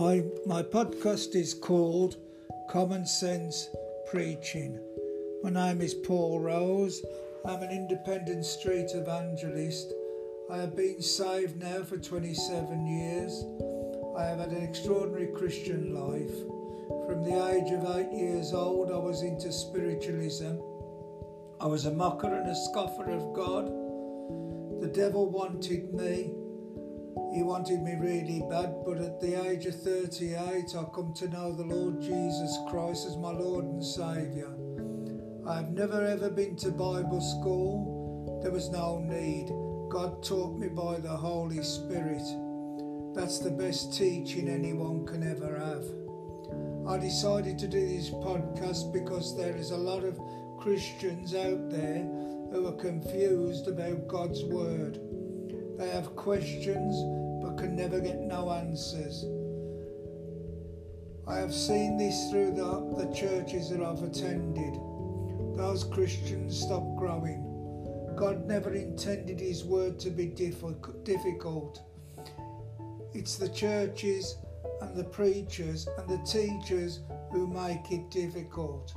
My, my podcast is called Common Sense Preaching. My name is Paul Rose. I'm an independent street evangelist. I have been saved now for 27 years. I have had an extraordinary Christian life. From the age of eight years old, I was into spiritualism. I was a mocker and a scoffer of God. The devil wanted me he wanted me really bad, but at the age of 38, I come to know the Lord Jesus Christ as my Lord and Saviour. I have never ever been to Bible school. There was no need. God taught me by the Holy Spirit. That's the best teaching anyone can ever have. I decided to do this podcast because there is a lot of Christians out there who are confused about God's Word. They have questions but can never get no answers. I have seen this through the, the churches that I've attended. Those Christians stop growing. God never intended His word to be difficult. It's the churches and the preachers and the teachers who make it difficult.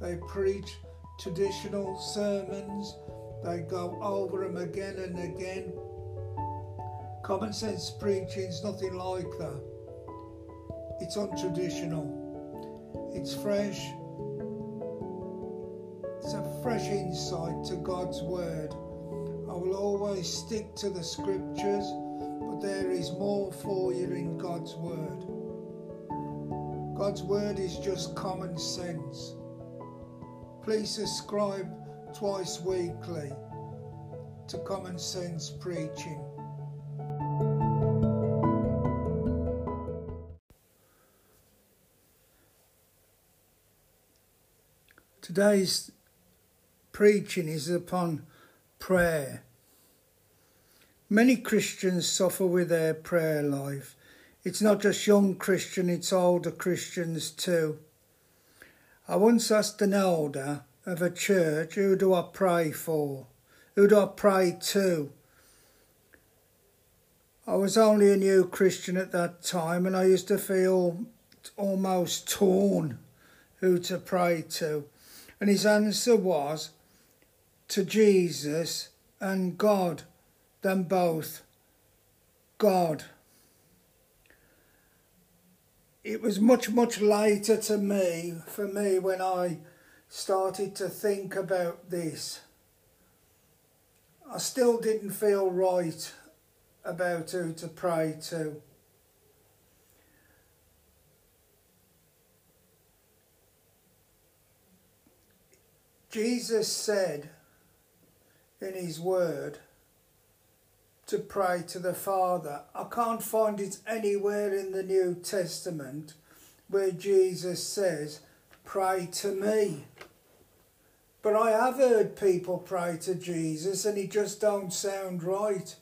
They preach traditional sermons, they go over them again and again Common sense preaching is nothing like that. It's untraditional. It's fresh. It's a fresh insight to God's Word. I will always stick to the scriptures, but there is more for you in God's Word. God's Word is just common sense. Please subscribe twice weekly to Common Sense Preaching. Today's preaching is upon prayer. Many Christians suffer with their prayer life. It's not just young Christians, it's older Christians too. I once asked an elder of a church, who do I pray for? Who do I pray to? I was only a new Christian at that time and I used to feel almost torn who to pray to. And his answer was to Jesus and God, them both. God. It was much, much later to me, for me, when I started to think about this. I still didn't feel right about who to pray to. Jesus said in his word to pray to the Father. I can't find it anywhere in the New Testament where Jesus says, Pray to me. But I have heard people pray to Jesus and it just don't sound right.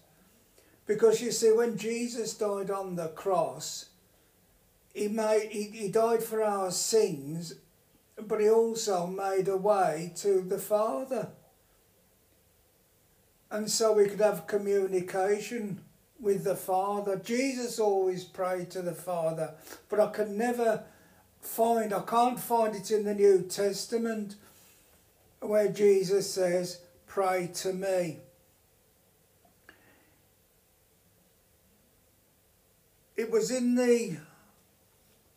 Because you see, when Jesus died on the cross, he, made, he, he died for our sins but he also made a way to the Father. And so we could have communication with the Father. Jesus always prayed to the Father, but I can never find, I can't find it in the New Testament where Jesus says, Pray to me. It was in the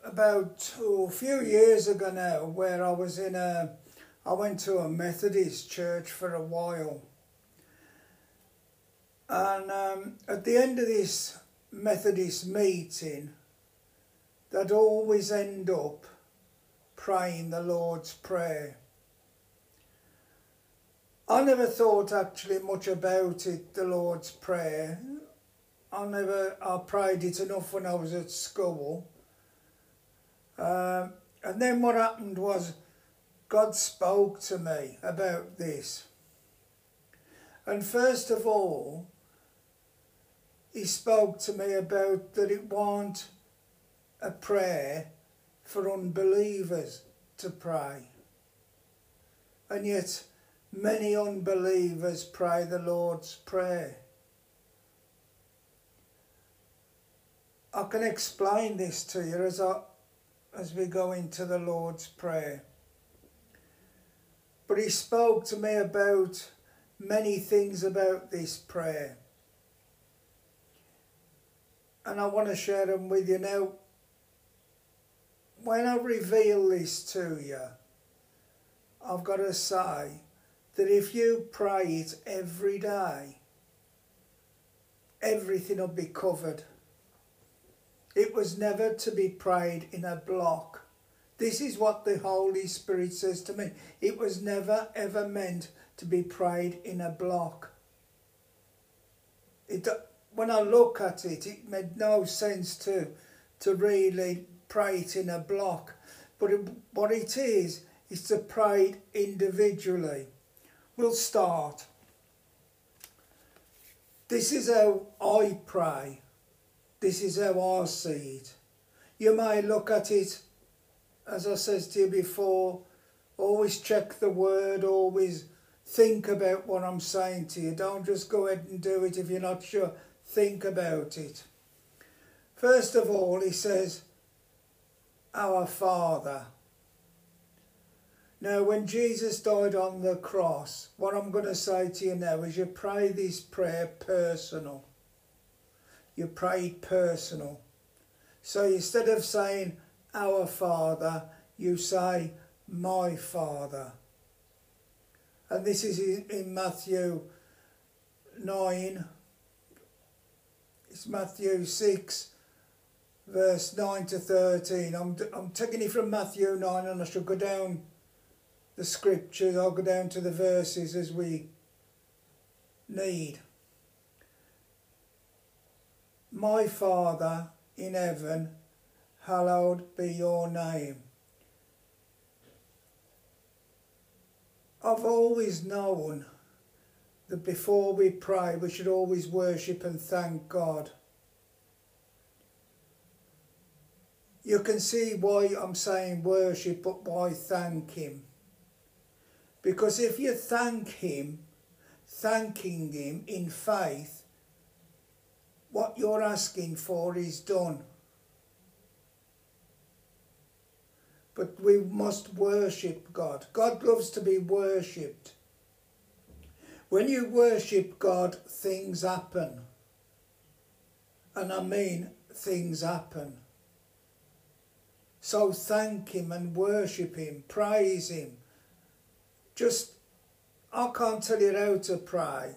about oh, a few years ago now where I was in a, I went to a Methodist church for a while. And um, at the end of this Methodist meeting, they'd always end up praying the Lord's Prayer. I never thought actually much about it, the Lord's Prayer. I never, I prayed it enough when I was at school. Uh, and then what happened was God spoke to me about this. And first of all, he spoke to me about that it wasn't a prayer for unbelievers to pray. And yet, many unbelievers pray the Lord's Prayer. I can explain this to you as I as we go into the Lord's Prayer. But he spoke to me about many things about this prayer. And I want to share them with you now. When I reveal this to you, I've got to say that if you pray it every day, everything will be covered. It was never to be prayed in a block. This is what the Holy Spirit says to me. It was never ever meant to be prayed in a block. It, when I look at it, it made no sense to, to really pray it in a block. But it, what it is, is to pray it individually. We'll start. This is how I pray. This is how I see it. You may look at it, as I said to you before, always check the word, always think about what I'm saying to you. Don't just go ahead and do it if you're not sure. Think about it. First of all, he says, Our Father. Now, when Jesus died on the cross, what I'm going to say to you now is you pray this prayer personal. You prayed personal. So instead of saying, Our Father, you say, My Father. And this is in Matthew 9. It's Matthew 6, verse 9 to 13. I'm, I'm taking it from Matthew 9 and I shall go down the scriptures, I'll go down to the verses as we need. My Father in heaven, hallowed be your name. I've always known that before we pray, we should always worship and thank God. You can see why I'm saying worship, but why thank Him. Because if you thank Him, thanking Him in faith, what you're asking for is done. But we must worship God. God loves to be worshipped. When you worship God, things happen. And I mean, things happen. So thank Him and worship Him, praise Him, just, I can't tell you how to pray.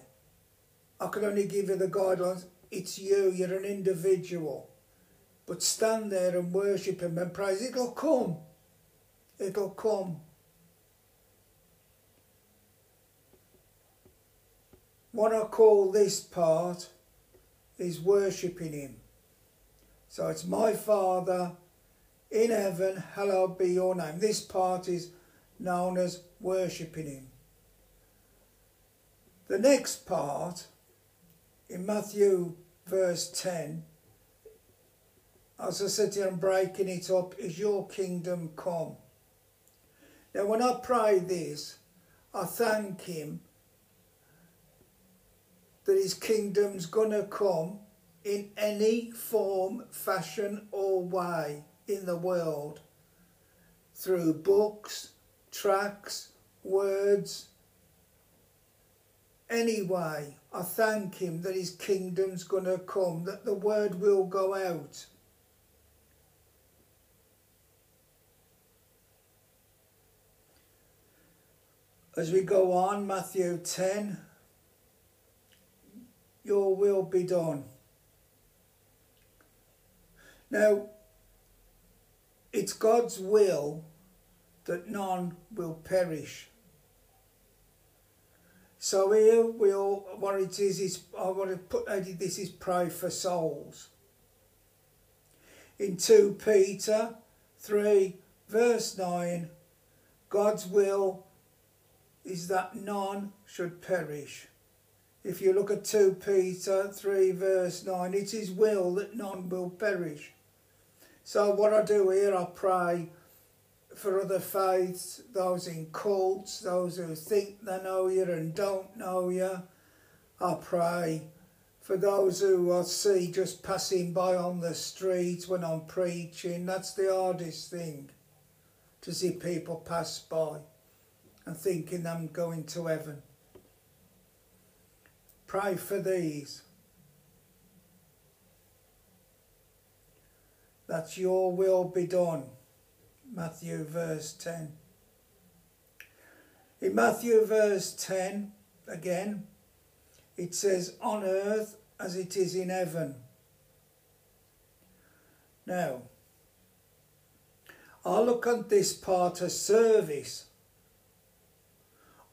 I can only give you the guidelines. It's you, you're an individual. But stand there and worship Him and praise. It'll come. It'll come. What I call this part is worshipping Him. So it's my Father in heaven, hallowed be your name. This part is known as worshipping Him. The next part, in Matthew verse 10, as I said to you, I'm breaking it up, is your kingdom come. Now, when I pray this, I thank Him that His kingdom's going to come in any form, fashion, or way in the world through books, tracks, words. Anyway, I thank Him that His kingdom's going to come, that the word will go out. As we go on, Matthew 10, your will be done. Now, it's God's will that none will perish. So here we all, what it is, is I want to put this is pray for souls. In 2 Peter 3 verse 9, God's will is that none should perish. If you look at 2 Peter 3 verse 9, it is will that none will perish. So what I do here, I pray for other faiths, those in cults, those who think they know you and don't know you. I pray For those who I see just passing by on the streets when I'm preaching, that's the hardest thing to see people pass by and thinking I'm going to heaven. Pray for these. That your will be done. Matthew verse 10. In Matthew verse 10, again, it says, on earth as it is in heaven. Now, I look at this part as service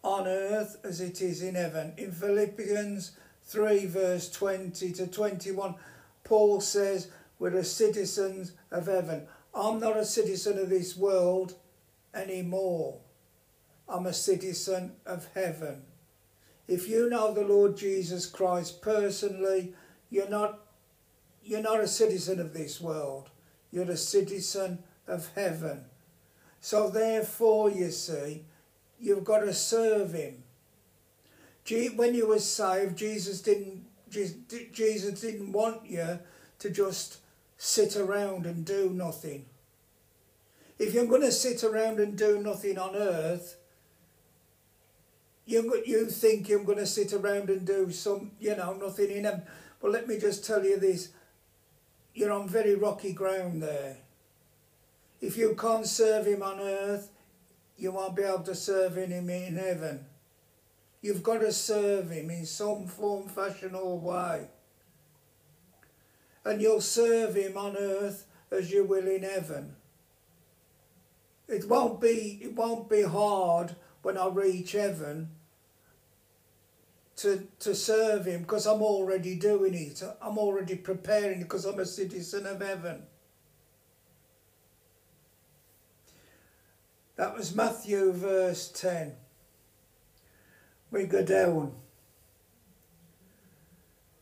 on earth as it is in heaven. In Philippians 3, verse 20 to 21, Paul says, We're a citizens of heaven. I'm not a citizen of this world anymore. I'm a citizen of heaven. If you know the Lord Jesus Christ personally, you're not you're not a citizen of this world. You're a citizen of heaven. So therefore, you see, you've got to serve him. When you were saved, Jesus didn't Jesus didn't want you to just sit around and do nothing. If you're going to sit around and do nothing on earth, you, you think you're going to sit around and do some, you know, nothing in heaven. But let me just tell you this you're on very rocky ground there. If you can't serve him on earth, you won't be able to serve him in heaven. You've got to serve him in some form, fashion, or way. And you'll serve him on earth as you will in heaven. It won't be it won't be hard when I reach heaven to to serve him because I'm already doing it. I'm already preparing because I'm a citizen of heaven. That was Matthew verse 10. We go down.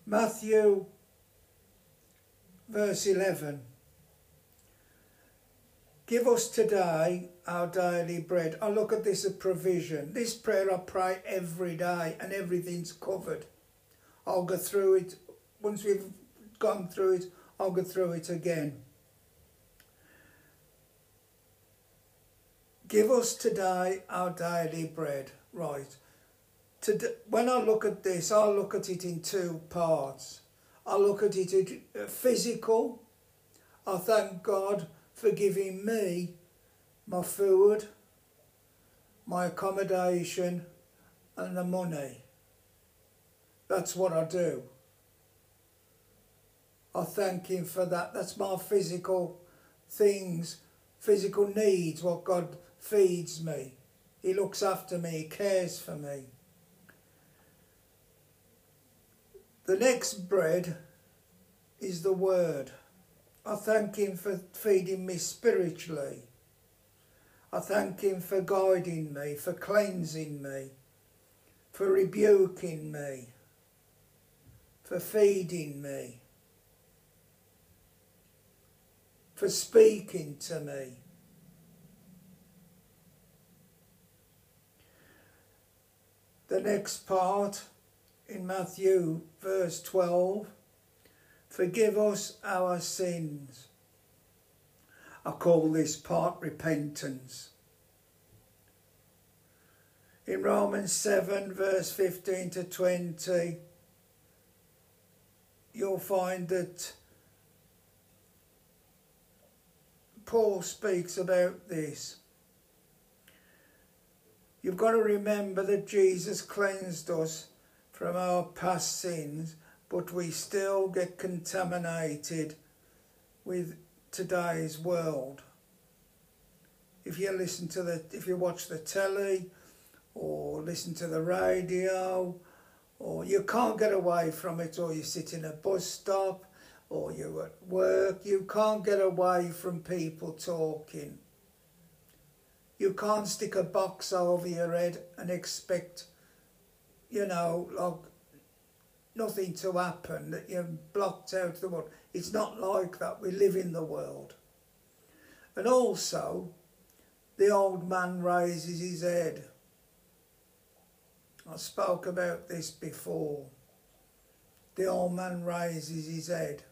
Matthew verse 11. Give us today our daily bread. I look at this as provision. This prayer I pray every day and everything's covered. I'll go through it. Once we've gone through it, I'll go through it again. Give us today our daily bread. Right. Today, when I look at this, I look at it in two parts. I look at it as uh, physical. I thank God for giving me my food, my accommodation, and the money. That's what I do. I thank Him for that. That's my physical things, physical needs, what God feeds me. He looks after me, He cares for me. The next bread is the Word. I thank Him for feeding me spiritually. I thank Him for guiding me, for cleansing me, for rebuking me, for feeding me, for speaking to me. The next part in Matthew, verse 12 Forgive us our sins. I call this part repentance. In Romans 7, verse 15 to 20, you'll find that Paul speaks about this. You've got to remember that Jesus cleansed us from our past sins, but we still get contaminated with today's world. If you listen to the, if you watch the telly, or listen to the radio, or you can't get away from it, or you sit in a bus stop, or you're at work, you can't get away from people talking. You can't stick a box over your head and expect, you know, like nothing to happen, that you're blocked out of the world. It's not like that. We live in the world. And also, the old man raises his head. I spoke about this before. the old man raises his head.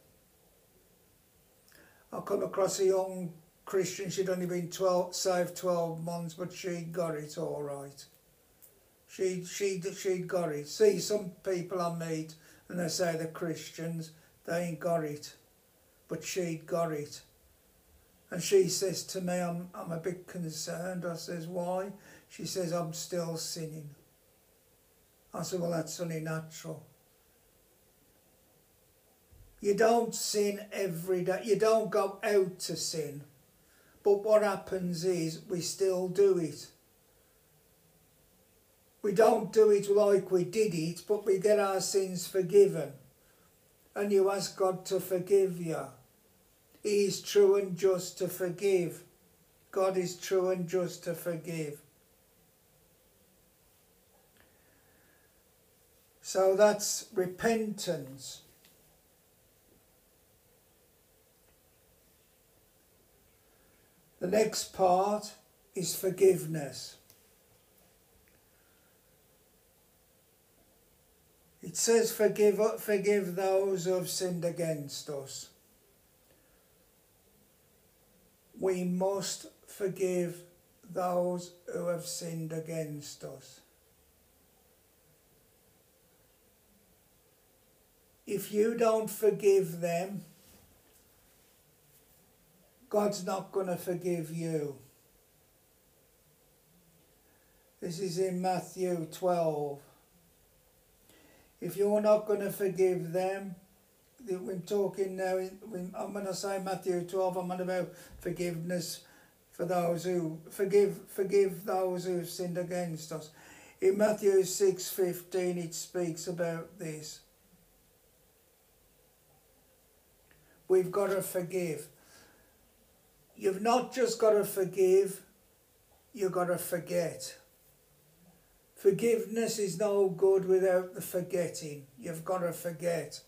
I come across a young Christian, she'd only been 12, saved 12 months, but she got it all right. She, she, she'd got it. See, some people I meet and they say they're Christians, they ain't got it. But she'd got it. And she says to me, I'm, I'm a bit concerned. I says, why? She says, I'm still sinning. I said, well, that's only natural. You don't sin every day. You don't go out to sin. But what happens is we still do it. We don't do it like we did it, but we get our sins forgiven. And you ask God to forgive you. He is true and just to forgive. God is true and just to forgive. So that's repentance. The next part is forgiveness. It says, forgive, forgive those who have sinned against us. We must forgive those who have sinned against us. If you don't forgive them, God's not going to forgive you. This is in Matthew 12. If you're not going to forgive them, we're talking now, I'm going to say Matthew 12, I'm on about forgiveness for those who, forgive, forgive those who have sinned against us. In Matthew 6.15 it speaks about this. We've got to forgive. You've not just got to forgive, you've got to forget. Forgiveness is no good without the forgetting. You've got to forget.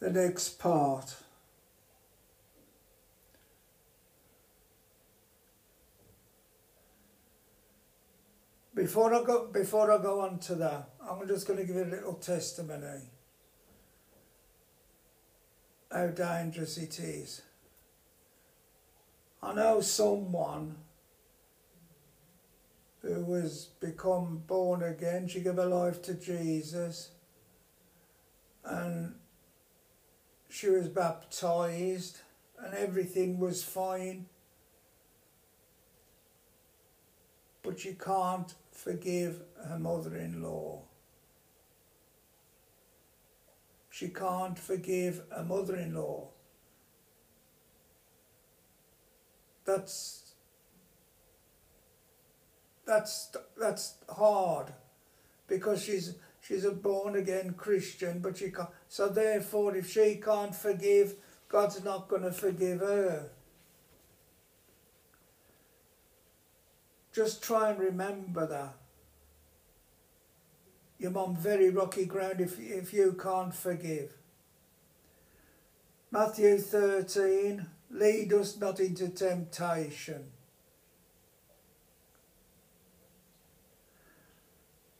The next part. Before I go before I go on to that, I'm just going to give you a little testimony how dangerous it is. I know someone who was become born again. She gave her life to Jesus and she was baptized and everything was fine. But she can't forgive her mother in law. She can't forgive a mother in law. That's that's that's hard because she's she's a born again Christian, but she can't. So therefore, if she can't forgive, God's not going to forgive her. Just try and remember that you're on very rocky ground if, if you can't forgive. Matthew 13, lead us not into temptation.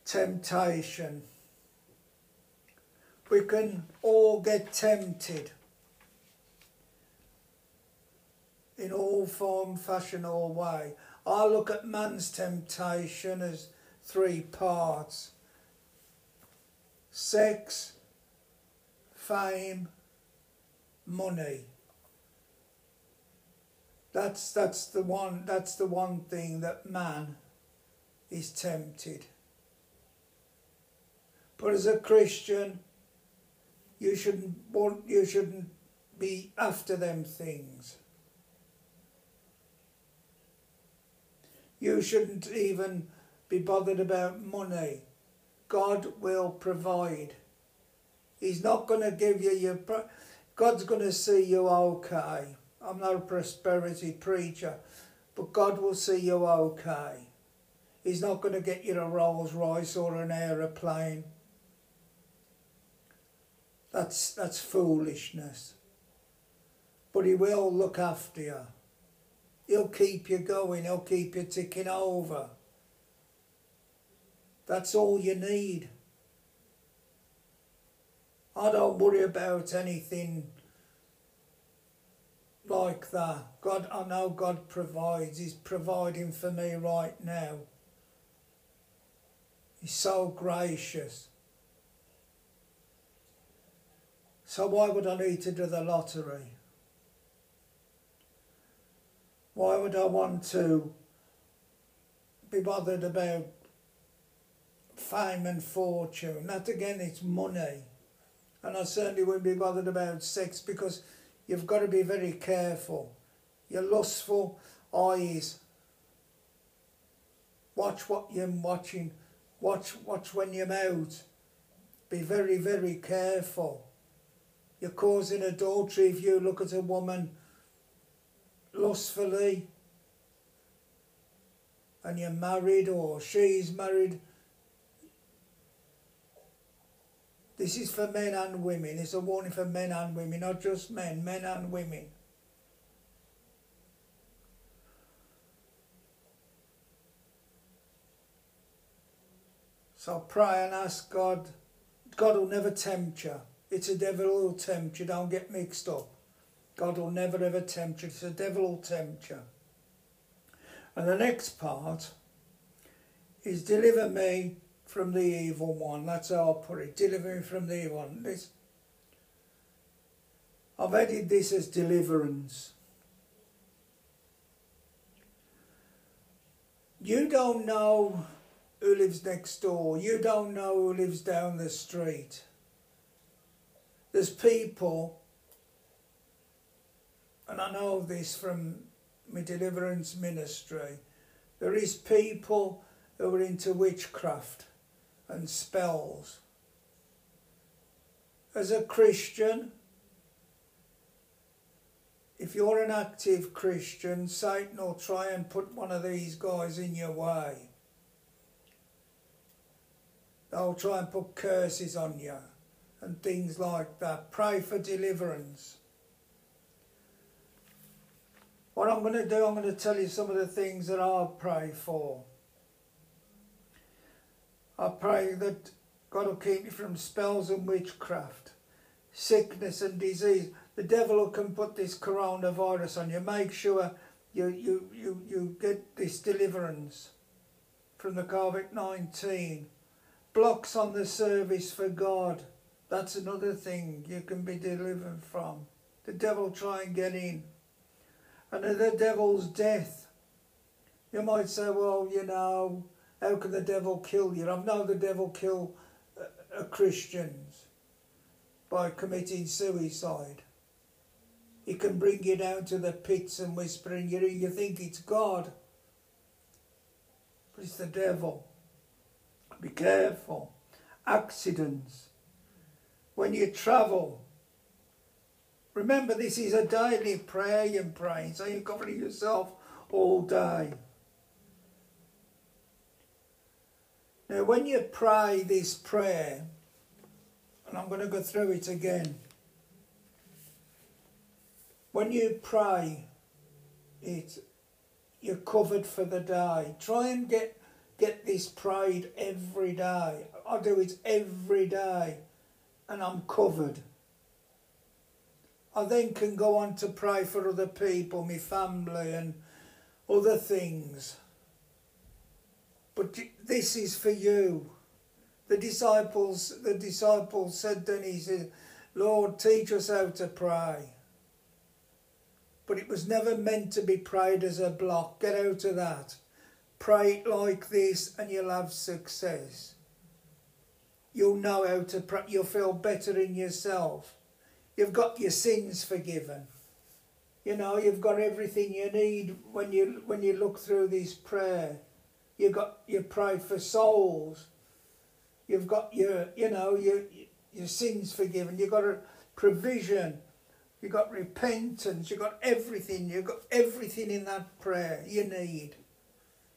Temptation. We can all get tempted in all form, fashion, or way. I look at man's temptation as three parts sex, fame, money. That's that's the one that's the one thing that man is tempted. But as a Christian, you shouldn't want you shouldn't be after them things. You shouldn't even be bothered about money God will provide. He's not going to give you your. God's going to see you okay. I'm not a prosperity preacher, but God will see you okay. He's not going to get you a Rolls Royce or an aeroplane. That's that's foolishness. But he will look after you. He'll keep you going. He'll keep you ticking over. That's all you need. I don't worry about anything like that. God, I know God provides. He's providing for me right now. He's so gracious. So why would I need to do the lottery? Why would I want to be bothered about fame and fortune? That again, it's money. And I certainly wouldn't be bothered about sex because you've got to be very careful. Your lustful eyes. Watch what you're watching. Watch, watch when you're out. Be very, very careful. You're causing adultery if you look at a woman lustfully and you're married or she's married. This is for men and women. It's a warning for men and women, not just men, men and women. So pray and ask God. God will never tempt you. It's a devil who'll tempt you. Don't get mixed up. God will never ever tempt you. It's the devil who'll tempt you. And the next part is deliver me from the evil one. That's how I'll put it. Deliver me from the evil one. This, I've added this as deliverance. You don't know who lives next door. You don't know who lives down the street. There's people, and I know this from my deliverance ministry, there is people who are into witchcraft and spells. As a Christian, if you're an active Christian, Satan will try and put one of these guys in your way. They'll try and put curses on you and things like that. Pray for deliverance. What I'm going to do, I'm going to tell you some of the things that I pray for. I pray that God will keep you from spells and witchcraft, sickness and disease. The devil can put this coronavirus on you. Make sure you, you, you, you get this deliverance from the COVID 19. Blocks on the service for God that's another thing you can be delivered from. The devil try and get in. And the devil's death. You might say, well, you know, how can the devil kill you? I've known the devil kill uh, uh, Christians by committing suicide. He can bring you down to the pits and whisper in your ear. You think it's God, but it's the devil. Be careful. Accidents when you travel. Remember, this is a daily prayer you're praying, so you're covering yourself all day. Now, when you pray this prayer, and I'm going to go through it again. When you pray it, you're covered for the day. Try and get get this prayed every day. I do it every day and I'm covered. I then can go on to pray for other people, my family, and other things. But this is for you. The disciples, the disciples said then he said, Lord, teach us how to pray. But it was never meant to be prayed as a block. Get out of that. Pray it like this and you'll have success. You'll know how to pray. You'll feel better in yourself. You've got your sins forgiven. You know, you've got everything you need when you when you look through this prayer. You got you pray for souls. You've got your you know your your sins forgiven. You've got a provision. You've got repentance. You've got everything. You've got everything in that prayer you need.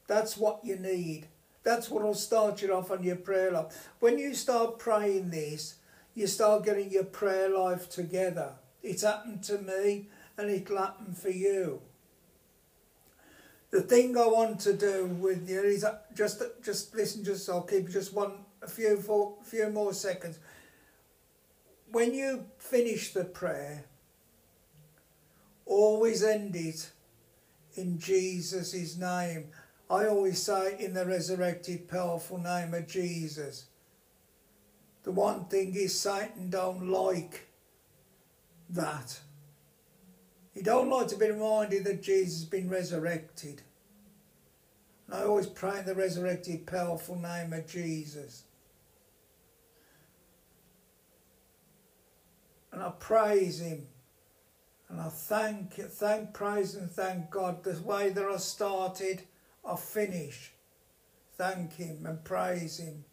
That's what you need. That's what will start you off on your prayer life. When you start praying this, you start getting your prayer life together. It's happened to me and it'll happen for you. the thing I want to do with you is uh, just just listen. Just I'll keep just one a few for, few more seconds. When you finish the prayer, always end it in Jesus' name. I always say in the resurrected, powerful name of Jesus. The one thing is Satan don't like that. He don't like to be reminded that Jesus has been resurrected. And I always pray in the resurrected, powerful name of Jesus. And I praise him. And I thank, thank, praise and thank God the way that I started, I finish. Thank him and praise him.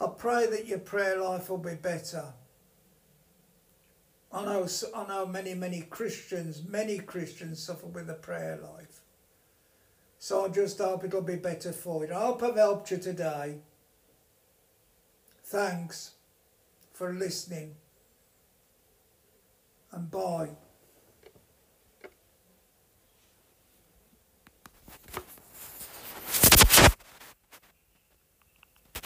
I pray that your prayer life will be better. I know, I know many, many Christians, many Christians suffer with a prayer life. So I just hope it'll be better for you. I hope I've helped you today. Thanks for listening and bye.